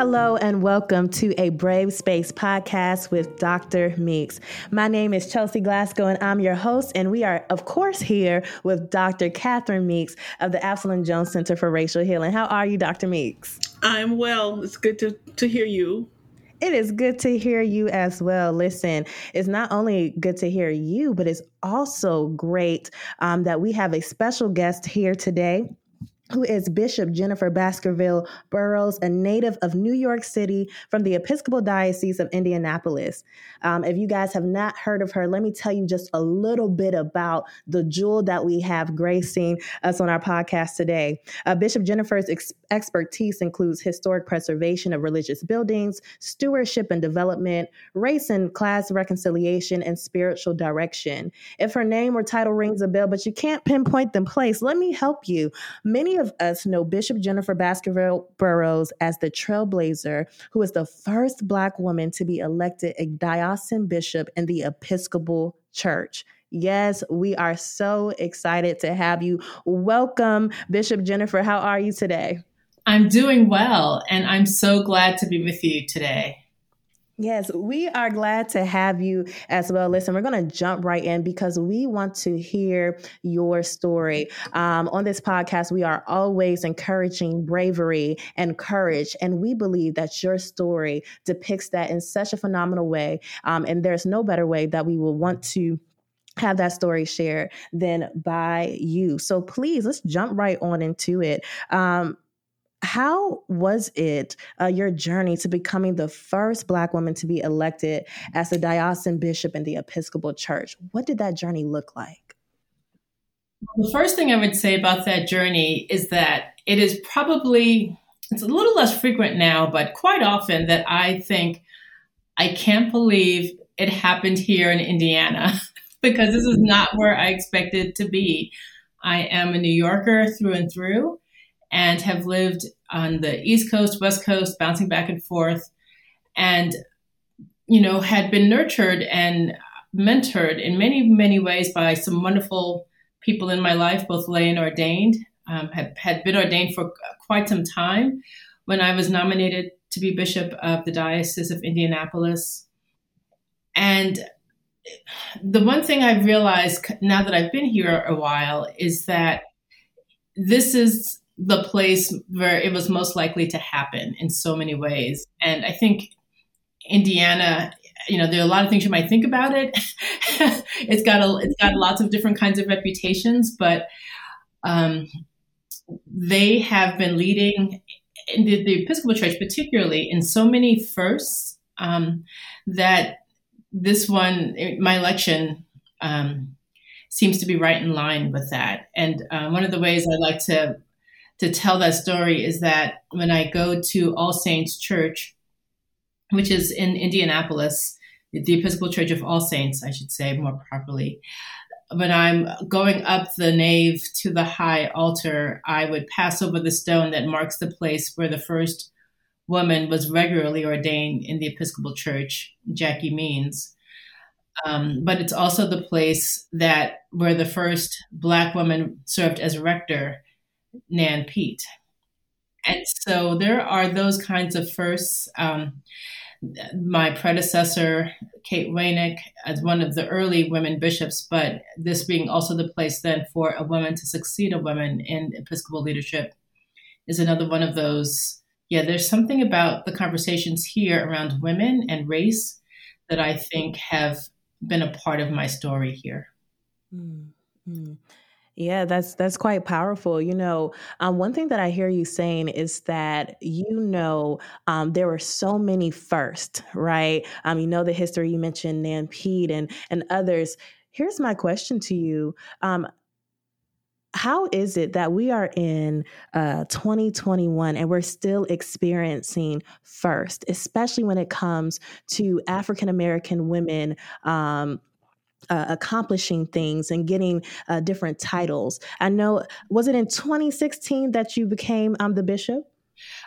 Hello and welcome to a Brave Space podcast with Dr. Meeks. My name is Chelsea Glasgow and I'm your host. And we are, of course, here with Dr. Catherine Meeks of the Absalom Jones Center for Racial Healing. How are you, Dr. Meeks? I'm well. It's good to, to hear you. It is good to hear you as well. Listen, it's not only good to hear you, but it's also great um, that we have a special guest here today who is Bishop Jennifer Baskerville Burrows, a native of New York City from the Episcopal Diocese of Indianapolis. Um, if you guys have not heard of her, let me tell you just a little bit about the jewel that we have gracing us on our podcast today. Uh, Bishop Jennifer's expertise includes historic preservation of religious buildings, stewardship and development, race and class reconciliation, and spiritual direction. If her name or title rings a bell, but you can't pinpoint the place, let me help you. Many of us know Bishop Jennifer Baskerville Burrows as the trailblazer who is the first Black woman to be elected a diocesan bishop in the Episcopal Church. Yes, we are so excited to have you. Welcome, Bishop Jennifer. How are you today? I'm doing well, and I'm so glad to be with you today. Yes, we are glad to have you as well. Listen, we're going to jump right in because we want to hear your story. Um, on this podcast, we are always encouraging bravery and courage, and we believe that your story depicts that in such a phenomenal way. Um, and there's no better way that we will want to have that story shared than by you. So please, let's jump right on into it. Um, how was it uh, your journey to becoming the first Black woman to be elected as a diocesan bishop in the Episcopal Church? What did that journey look like? The first thing I would say about that journey is that it is probably it's a little less frequent now, but quite often that I think I can't believe it happened here in Indiana because this is not where I expected to be. I am a New Yorker through and through and have lived on the East Coast, West Coast, bouncing back and forth, and you know had been nurtured and mentored in many many ways by some wonderful people in my life, both lay and ordained. Um, had had been ordained for quite some time when I was nominated to be bishop of the Diocese of Indianapolis, and the one thing I've realized now that I've been here a while is that this is the place where it was most likely to happen in so many ways. And I think Indiana, you know, there are a lot of things you might think about it. it's got a, it's got lots of different kinds of reputations, but um, they have been leading in the, the, Episcopal Church, particularly in so many firsts um, that this one, my election, um, seems to be right in line with that. And uh, one of the ways I like to to tell that story is that when I go to All Saints Church, which is in Indianapolis, the Episcopal Church of All Saints, I should say more properly. When I'm going up the nave to the high altar, I would pass over the stone that marks the place where the first woman was regularly ordained in the Episcopal Church, Jackie Means. Um, but it's also the place that where the first Black woman served as rector Nan Peete. And so there are those kinds of firsts. Um, my predecessor, Kate Waynick, as one of the early women bishops, but this being also the place then for a woman to succeed a woman in Episcopal leadership is another one of those. Yeah, there's something about the conversations here around women and race that I think have been a part of my story here. Mm-hmm. Yeah, that's that's quite powerful. You know, um, one thing that I hear you saying is that you know um, there were so many first, right? Um, you know the history. You mentioned Nan Peete and and others. Here's my question to you. Um, how is it that we are in uh, 2021 and we're still experiencing first, especially when it comes to African American women um, uh, accomplishing things and getting uh, different titles. I know, was it in 2016 that you became um, the bishop?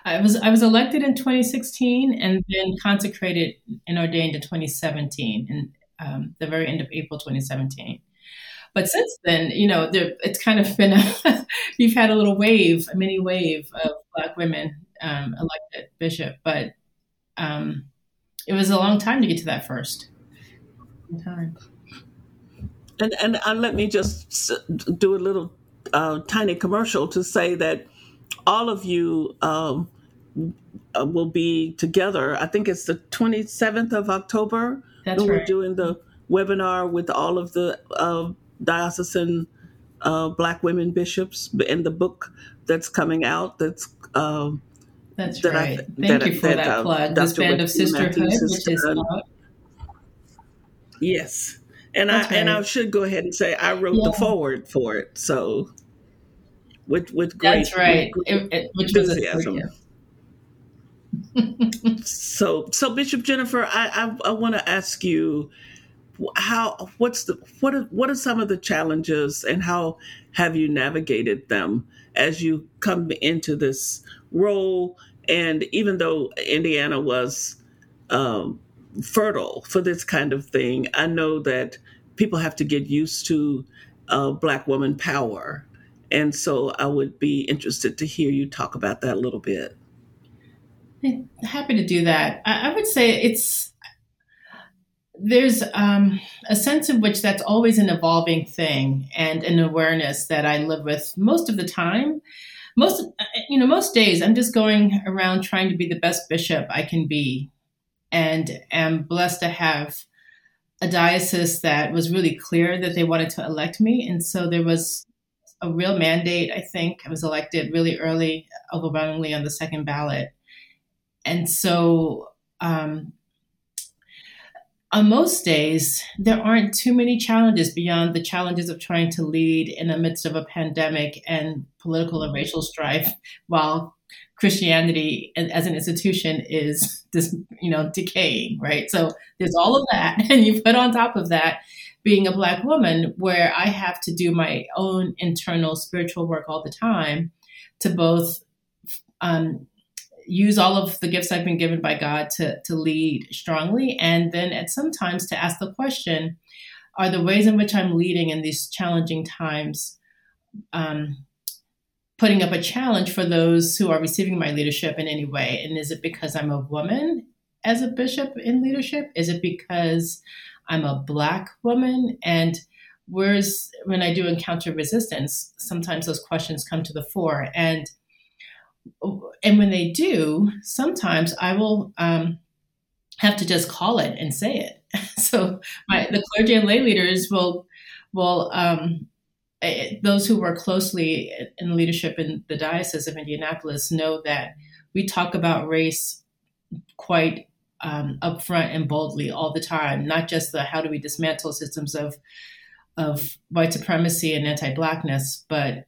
I was I was elected in 2016 and then consecrated and ordained in 2017, in um, the very end of April 2017. But since then, you know, there, it's kind of been a you've had a little wave, a mini wave of Black women um, elected bishop, but um, it was a long time to get to that first time. And and, and let me just do a little uh, tiny commercial to say that all of you um, uh, will be together. I think it's the 27th of October. That's right. We're doing the webinar with all of the uh, diocesan uh, Black women bishops and the book that's coming out. That's um, that's that right. I, Thank that, you for that, that uh, plug. This band of sisterhood, which is out. Yes, and that's I right. and I should go ahead and say I wrote yeah. the forward for it. So with with great, that's right, with it, it, which enthusiasm. was so so Bishop Jennifer, I I, I want to ask you how what's the what are, what are some of the challenges and how have you navigated them as you come into this role and even though indiana was um, fertile for this kind of thing. I know that people have to get used to uh, black woman power. And so i would be interested to hear you talk about that a little bit. Happy to do that. I, I would say it's there's um, a sense in which that's always an evolving thing and an awareness that I live with most of the time. Most, you know, most days I'm just going around trying to be the best bishop I can be, and am blessed to have a diocese that was really clear that they wanted to elect me, and so there was a real mandate. I think I was elected really early, overwhelmingly on the second ballot, and so um, on most days, there aren't too many challenges beyond the challenges of trying to lead in the midst of a pandemic and political and racial strife while Christianity as an institution is this, you know, decaying, right? So there's all of that. And you put on top of that being a Black woman, where I have to do my own internal spiritual work all the time to both um, use all of the gifts I've been given by God to, to lead strongly. And then at some times to ask the question are the ways in which I'm leading in these challenging times um, putting up a challenge for those who are receiving my leadership in any way? And is it because I'm a woman as a bishop in leadership? Is it because I'm a Black woman? And whereas when I do encounter resistance, sometimes those questions come to the fore. And and when they do, sometimes I will um, have to just call it and say it. so my, the clergy and lay leaders will will um, those who work closely in leadership in the diocese of Indianapolis know that we talk about race quite um, upfront and boldly all the time. Not just the how do we dismantle systems of of white supremacy and anti-blackness, but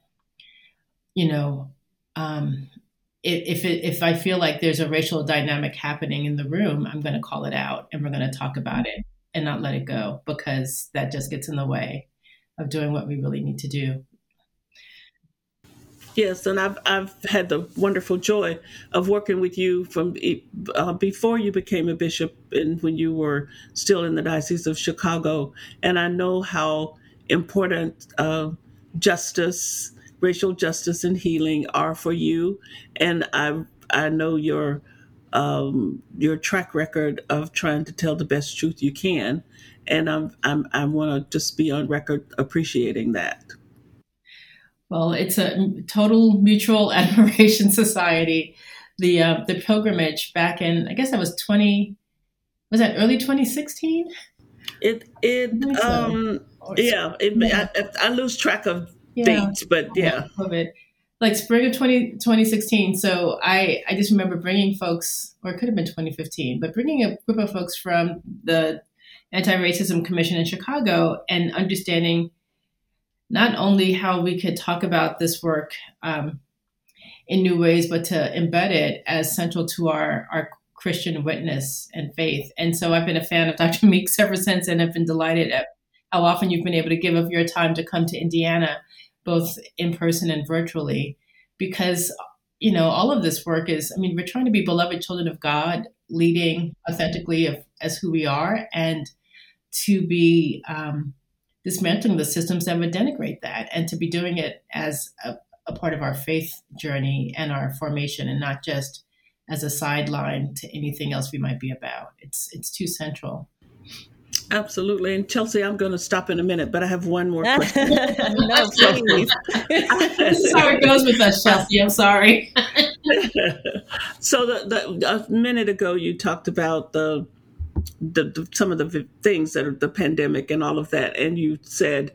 you know um, if it, if I feel like there's a racial dynamic happening in the room, I'm going to call it out and we're going to talk about it and not let it go because that just gets in the way of doing what we really need to do. Yes, and I've I've had the wonderful joy of working with you from uh, before you became a bishop and when you were still in the diocese of Chicago, and I know how important uh, justice racial justice and healing are for you, and I I know your um, your track record of trying to tell the best truth you can, and I'm, I'm I want to just be on record appreciating that. Well, it's a total mutual admiration society. The uh, the pilgrimage back in I guess that was twenty was that early 2016. It it um yeah it, yeah. I, I lose track of yeah. dates, but yeah. COVID. Like spring of 20, 2016. So I, I just remember bringing folks, or it could have been 2015, but bringing a group of folks from the Anti Racism Commission in Chicago and understanding not only how we could talk about this work um, in new ways, but to embed it as central to our, our Christian witness and faith. And so I've been a fan of Dr. Meeks ever since and I've been delighted at how often you've been able to give of your time to come to Indiana both in person and virtually, because you know all of this work is. I mean, we're trying to be beloved children of God, leading authentically of, as who we are, and to be um, dismantling the systems that would denigrate that, and to be doing it as a, a part of our faith journey and our formation, and not just as a sideline to anything else we might be about. It's it's too central. Absolutely. And Chelsea, I'm going to stop in a minute, but I have one more question. no, please. this is how it goes with us, Chelsea. I'm sorry. so, the, the, a minute ago, you talked about the, the, the some of the things that are the pandemic and all of that, and you said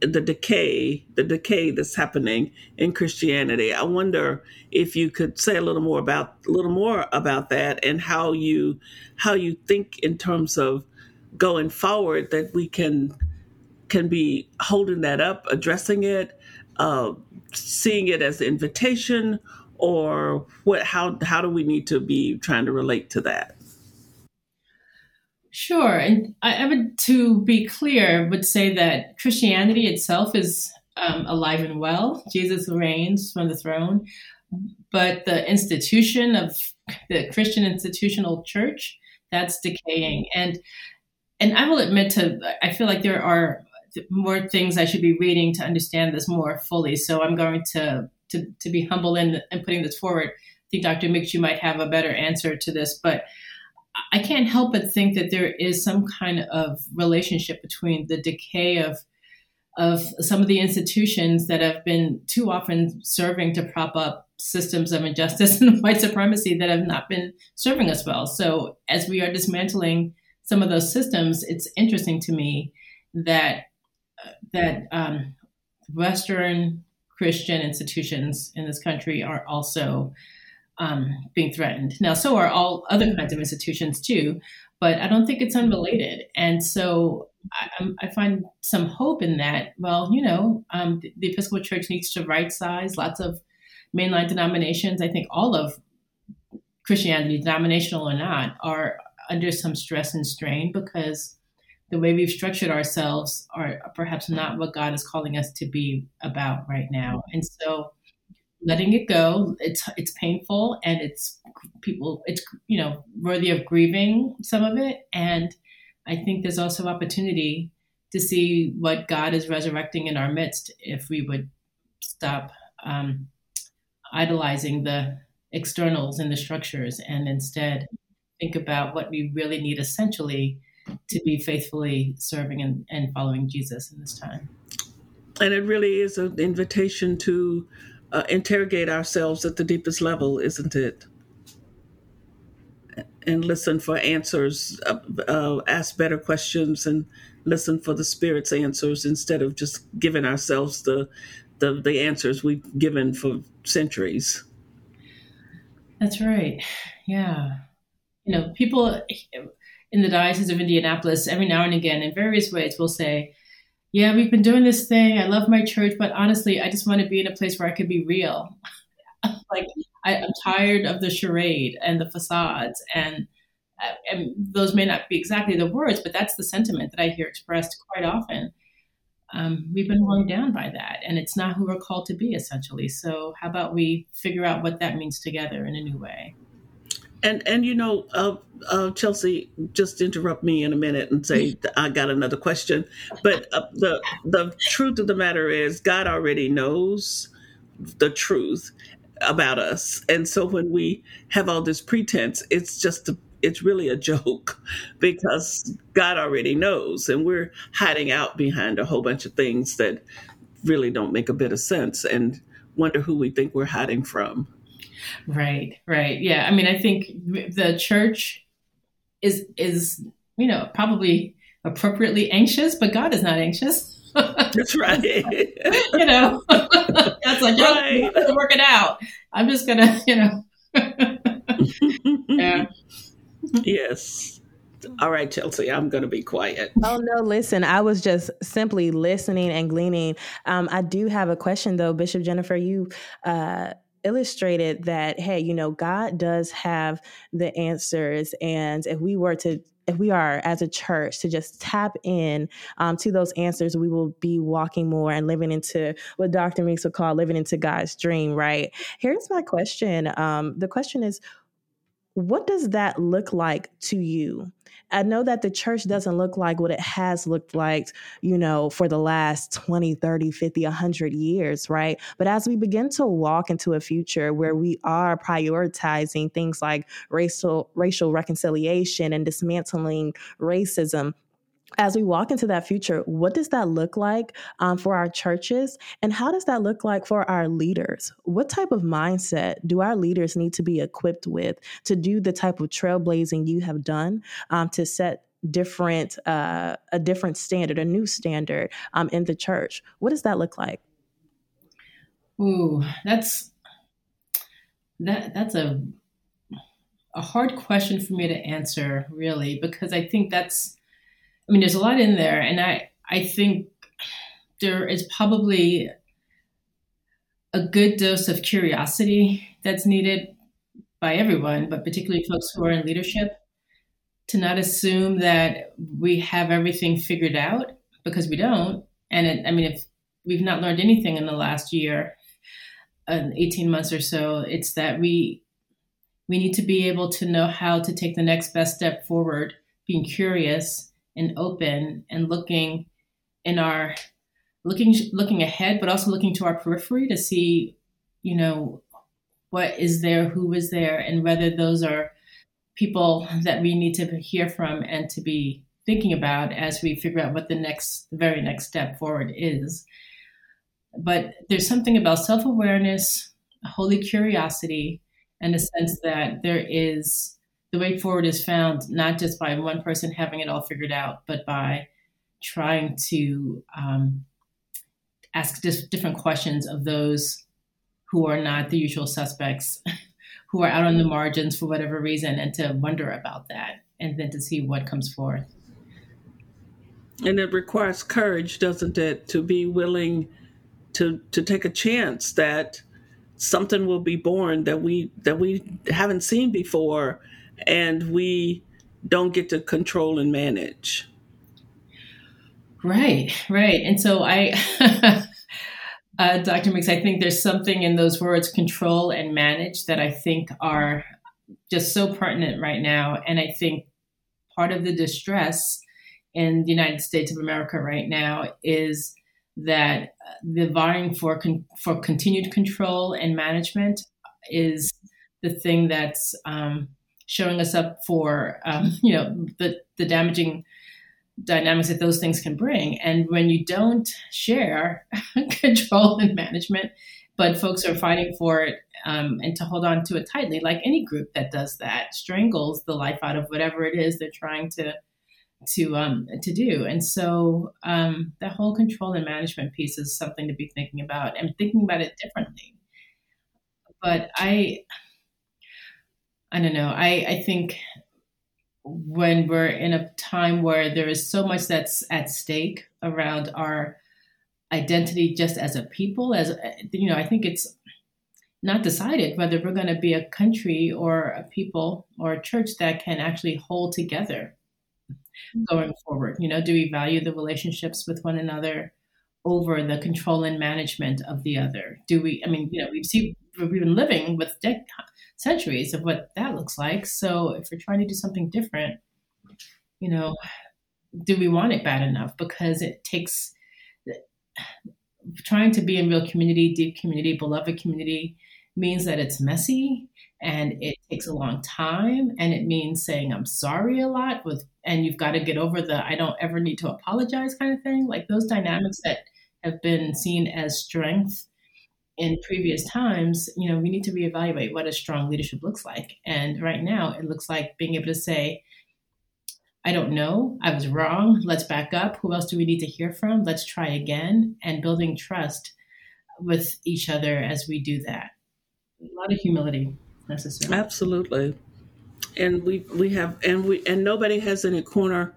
the decay, the decay that's happening in Christianity. I wonder if you could say a little more about a little more about that and how you how you think in terms of going forward that we can can be holding that up, addressing it, uh, seeing it as an invitation, or what? How how do we need to be trying to relate to that? Sure, and I, I would, to be clear, would say that Christianity itself is um, alive and well. Jesus reigns from the throne, but the institution of the Christian institutional church that's decaying, and and I will admit to I feel like there are more things I should be reading to understand this more fully. So I'm going to to, to be humble in, in putting this forward. I think Dr. Meeks, you might have a better answer to this, but I can't help but think that there is some kind of relationship between the decay of of some of the institutions that have been too often serving to prop up systems of injustice and white supremacy that have not been serving us well. So as we are dismantling some of those systems, it's interesting to me that that um, Western Christian institutions in this country are also um, being threatened. Now, so are all other kinds of institutions too, but I don't think it's unrelated. And so I, I find some hope in that. Well, you know, um, the, the Episcopal Church needs to right size lots of mainline denominations. I think all of Christianity, denominational or not, are under some stress and strain because the way we've structured ourselves are perhaps not what God is calling us to be about right now. And so letting it go. It's it's painful and it's people it's you know worthy of grieving some of it. And I think there's also opportunity to see what God is resurrecting in our midst if we would stop um, idolizing the externals and the structures and instead think about what we really need essentially to be faithfully serving and, and following Jesus in this time. And it really is an invitation to uh, interrogate ourselves at the deepest level, isn't it? And listen for answers, uh, uh, ask better questions, and listen for the Spirit's answers instead of just giving ourselves the the, the answers we've given for centuries. That's right. Yeah. You know, people in the Diocese of Indianapolis, every now and again, in various ways, will say, yeah, we've been doing this thing. I love my church, but honestly, I just want to be in a place where I could be real. like I, am tired of the charade and the facades, and uh, and those may not be exactly the words, but that's the sentiment that I hear expressed quite often. Um, we've been worn down by that, and it's not who we're called to be, essentially. So, how about we figure out what that means together in a new way? And and you know, uh, uh, Chelsea, just interrupt me in a minute and say I got another question. But uh, the the truth of the matter is, God already knows the truth about us, and so when we have all this pretense, it's just a, it's really a joke because God already knows, and we're hiding out behind a whole bunch of things that really don't make a bit of sense, and wonder who we think we're hiding from. Right, right. Yeah. I mean, I think the church is is you know probably appropriately anxious, but God is not anxious. That's right. you know, that's like right. work it out. I'm just gonna, you know. yeah. Yes. All right, Chelsea, I'm going to be quiet. Oh, no, listen, I was just simply listening and gleaning. Um, I do have a question, though, Bishop Jennifer. You uh, illustrated that hey you know god does have the answers and if we were to if we are as a church to just tap in um, to those answers, we will be walking more and living into what Dr. Meeks would call living into God's dream, right? Here's my question. Um, the question is, what does that look like to you? I know that the church doesn't look like what it has looked like, you know, for the last 20, 30, 50, 100 years, right? But as we begin to walk into a future where we are prioritizing things like racial racial reconciliation and dismantling racism, as we walk into that future, what does that look like um, for our churches? And how does that look like for our leaders? What type of mindset do our leaders need to be equipped with to do the type of trailblazing you have done um, to set different uh, a different standard, a new standard um, in the church? What does that look like? Ooh, that's that that's a a hard question for me to answer, really, because I think that's I mean, there's a lot in there, and I I think there is probably a good dose of curiosity that's needed by everyone, but particularly folks who are in leadership, to not assume that we have everything figured out because we don't. And it, I mean, if we've not learned anything in the last year, uh, 18 months or so, it's that we we need to be able to know how to take the next best step forward, being curious and open and looking in our looking looking ahead but also looking to our periphery to see you know what is there who is there and whether those are people that we need to hear from and to be thinking about as we figure out what the next the very next step forward is. But there's something about self-awareness holy curiosity and a sense that there is the way forward is found not just by one person having it all figured out, but by trying to um, ask just different questions of those who are not the usual suspects, who are out on the margins for whatever reason, and to wonder about that and then to see what comes forth. And it requires courage, doesn't it, to be willing to to take a chance that something will be born that we that we haven't seen before and we don't get to control and manage. Right, right. And so I, uh, Dr. Meeks, I think there's something in those words, control and manage, that I think are just so pertinent right now. And I think part of the distress in the United States of America right now is that the vying for con- for continued control and management is the thing that's um, showing us up for um, you know the the damaging dynamics that those things can bring. And when you don't share control and management, but folks are fighting for it um, and to hold on to it tightly, like any group that does that, strangles the life out of whatever it is they're trying to to um, to do. And so um, that whole control and management piece is something to be thinking about and thinking about it differently. But I I don't know. I, I think when we're in a time where there is so much that's at stake around our identity just as a people, as you know, I think it's not decided whether we're going to be a country or a people or a church that can actually hold together going forward. You know, do we value the relationships with one another over the control and management of the other? Do we? I mean, you know, we've seen we've been living with centuries of what that looks like. So if we're trying to do something different, you know, do we want it bad enough? Because it takes trying to be in real community, deep community, beloved community means that it's messy and it takes a long time and it means saying I'm sorry a lot with and you've got to get over the I don't ever need to apologize kind of thing. Like those dynamics that have been seen as strength in previous times, you know, we need to reevaluate what a strong leadership looks like. And right now, it looks like being able to say, I don't know, I was wrong, let's back up. Who else do we need to hear from? Let's try again, and building trust with each other as we do that. A lot of humility necessary. Absolutely. And we we have and we and nobody has any corner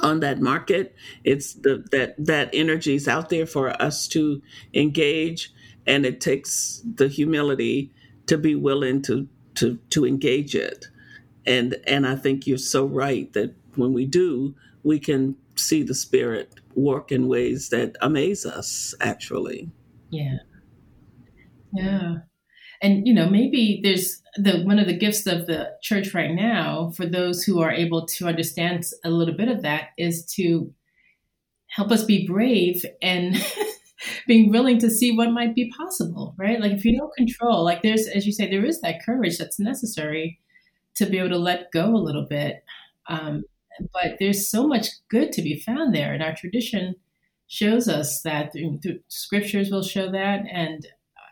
on that market. It's the that that energy is out there for us to engage and it takes the humility to be willing to to to engage it. And and i think you're so right that when we do we can see the spirit work in ways that amaze us actually. Yeah. Yeah. And you know maybe there's the one of the gifts of the church right now for those who are able to understand a little bit of that is to help us be brave and being willing to see what might be possible right like if you don't control like there's as you say there is that courage that's necessary to be able to let go a little bit um, but there's so much good to be found there and our tradition shows us that through, through scriptures will show that and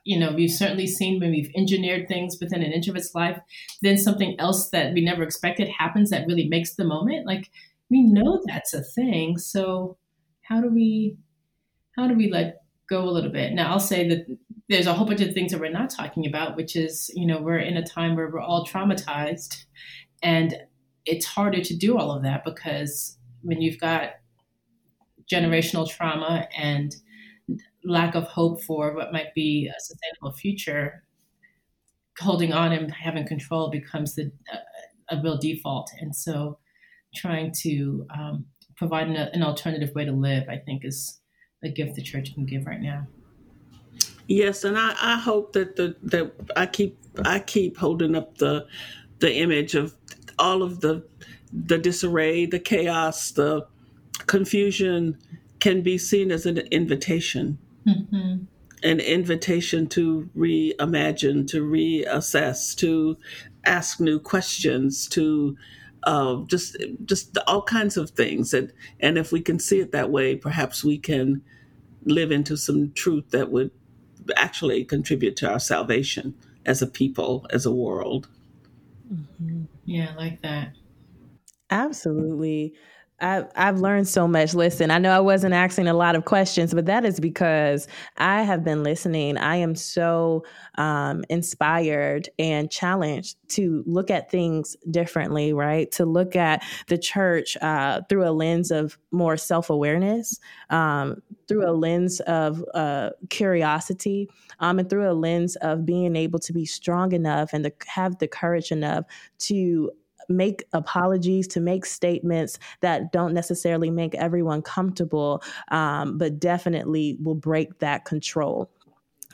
you know, we've certainly seen when we've engineered things within an its life, then something else that we never expected happens that really makes the moment. Like we know that's a thing. So how do we how do we let go a little bit? Now I'll say that there's a whole bunch of things that we're not talking about, which is, you know, we're in a time where we're all traumatized and it's harder to do all of that because when you've got generational trauma and lack of hope for what might be a sustainable future, holding on and having control becomes the, uh, a real default. And so, trying to um, provide an, an, alternative way to live, I think, is a gift the church can give right now. Yes, and I, I hope that the that I keep I keep holding up the the image of all of the the disarray, the chaos, the confusion can be seen as an invitation mm-hmm. an invitation to reimagine, to reassess, to ask new questions, to uh, just just all kinds of things. And and if we can see it that way, perhaps we can live into some truth that would actually contribute to our salvation as a people, as a world. Mm-hmm. Yeah, I like that. Absolutely. I've, I've learned so much. Listen, I know I wasn't asking a lot of questions, but that is because I have been listening. I am so um, inspired and challenged to look at things differently, right? To look at the church uh, through a lens of more self awareness, um, through a lens of uh, curiosity, um, and through a lens of being able to be strong enough and to have the courage enough to make apologies, to make statements that don't necessarily make everyone comfortable, um, but definitely will break that control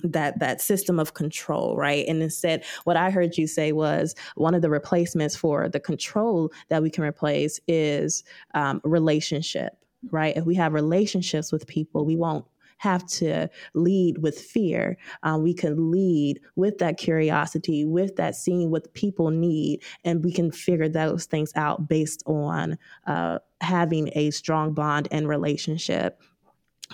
that that system of control right? And instead what i heard you say was one of the replacements for the control that we can replace is um, relationship right? If we have relationships with people we won't have to lead with fear. Um, we can lead with that curiosity, with that seeing what people need, and we can figure those things out based on uh, having a strong bond and relationship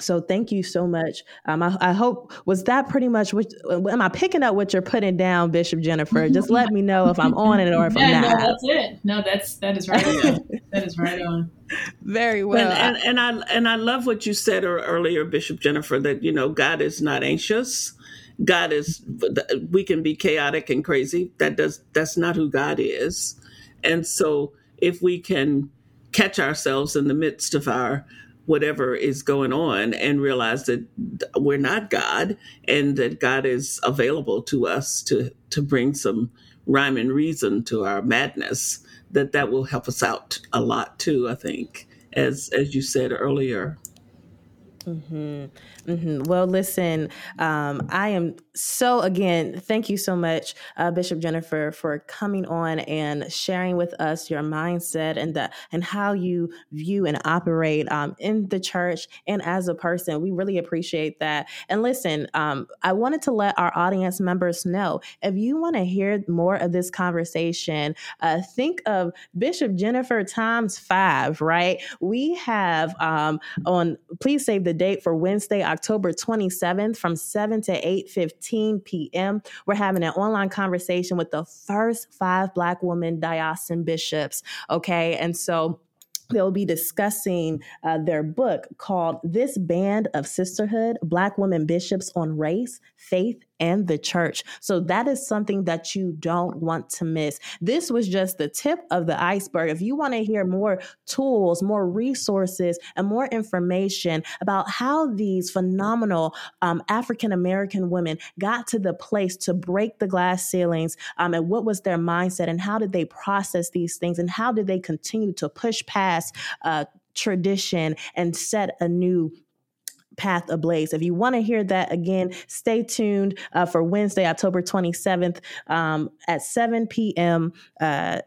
so thank you so much. Um, I, I, hope was that pretty much what am I picking up what you're putting down, Bishop Jennifer? Just let me know if I'm on it or if yeah, I'm not. No, that's it. No, that's that is right on. That is right on. Very well. And, and, and, I and I love what you said earlier, Bishop Jennifer, that you know God is not anxious. God is. We can be chaotic and crazy. That does. That's not who God is. And so, if we can catch ourselves in the midst of our whatever is going on and realize that we're not God and that God is available to us to to bring some rhyme and reason to our madness that that will help us out a lot too I think as as you said earlier Mm-hmm. Mm-hmm. Well, listen, um, I am so, again, thank you so much, uh, Bishop Jennifer, for coming on and sharing with us your mindset and the, and how you view and operate um, in the church and as a person. We really appreciate that. And listen, um, I wanted to let our audience members know if you want to hear more of this conversation, uh, think of Bishop Jennifer times five, right? We have um, on, please save the date for Wednesday, October 27th from 7 to 8:15 p.m. We're having an online conversation with the first five Black women diocesan bishops. Okay. And so they'll be discussing uh, their book called This Band of Sisterhood Black Women Bishops on Race, Faith, and the church. So that is something that you don't want to miss. This was just the tip of the iceberg. If you want to hear more tools, more resources, and more information about how these phenomenal um, African American women got to the place to break the glass ceilings um, and what was their mindset and how did they process these things and how did they continue to push past uh, tradition and set a new path ablaze. If you want to hear that again, stay tuned uh, for Wednesday, October 27th um, at 7 p.m. Uh,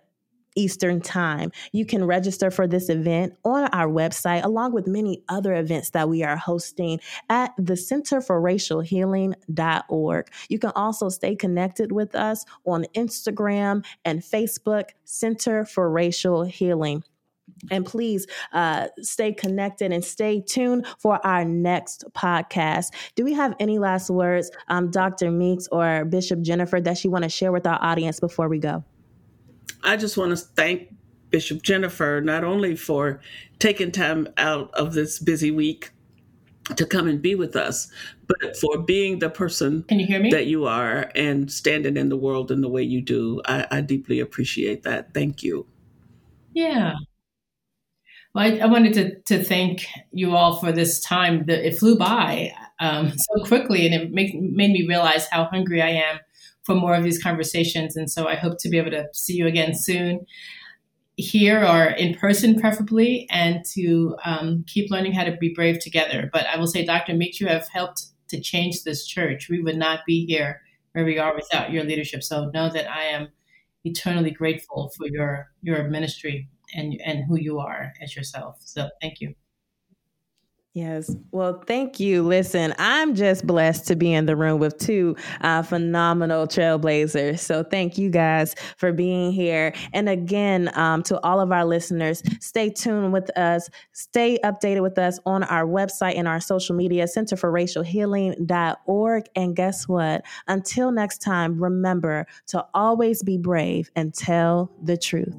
Eastern Time. You can register for this event on our website, along with many other events that we are hosting at the Center for Racial Healing.org. You can also stay connected with us on Instagram and Facebook, Center for Racial Healing. And please uh, stay connected and stay tuned for our next podcast. Do we have any last words, um, Dr. Meeks or Bishop Jennifer, that you want to share with our audience before we go? I just want to thank Bishop Jennifer not only for taking time out of this busy week to come and be with us, but for being the person Can you hear me? that you are and standing in the world in the way you do. I, I deeply appreciate that. Thank you. Yeah. Well, I, I, wanted to, to thank you all for this time. it flew by um, so quickly, and it make, made me realize how hungry I am for more of these conversations. And so I hope to be able to see you again soon, here or in person, preferably, and to um, keep learning how to be brave together. But I will say, Dr. Meeks, you have helped to change this church. We would not be here where we are without your leadership. So know that I am eternally grateful for your your ministry and and who you are as yourself. So thank you. Yes. Well, thank you. Listen, I'm just blessed to be in the room with two uh, phenomenal trailblazers. So thank you guys for being here. And again, um, to all of our listeners, stay tuned with us. Stay updated with us on our website and our social media, Center for Racial Healing.org. And guess what? Until next time, remember to always be brave and tell the truth.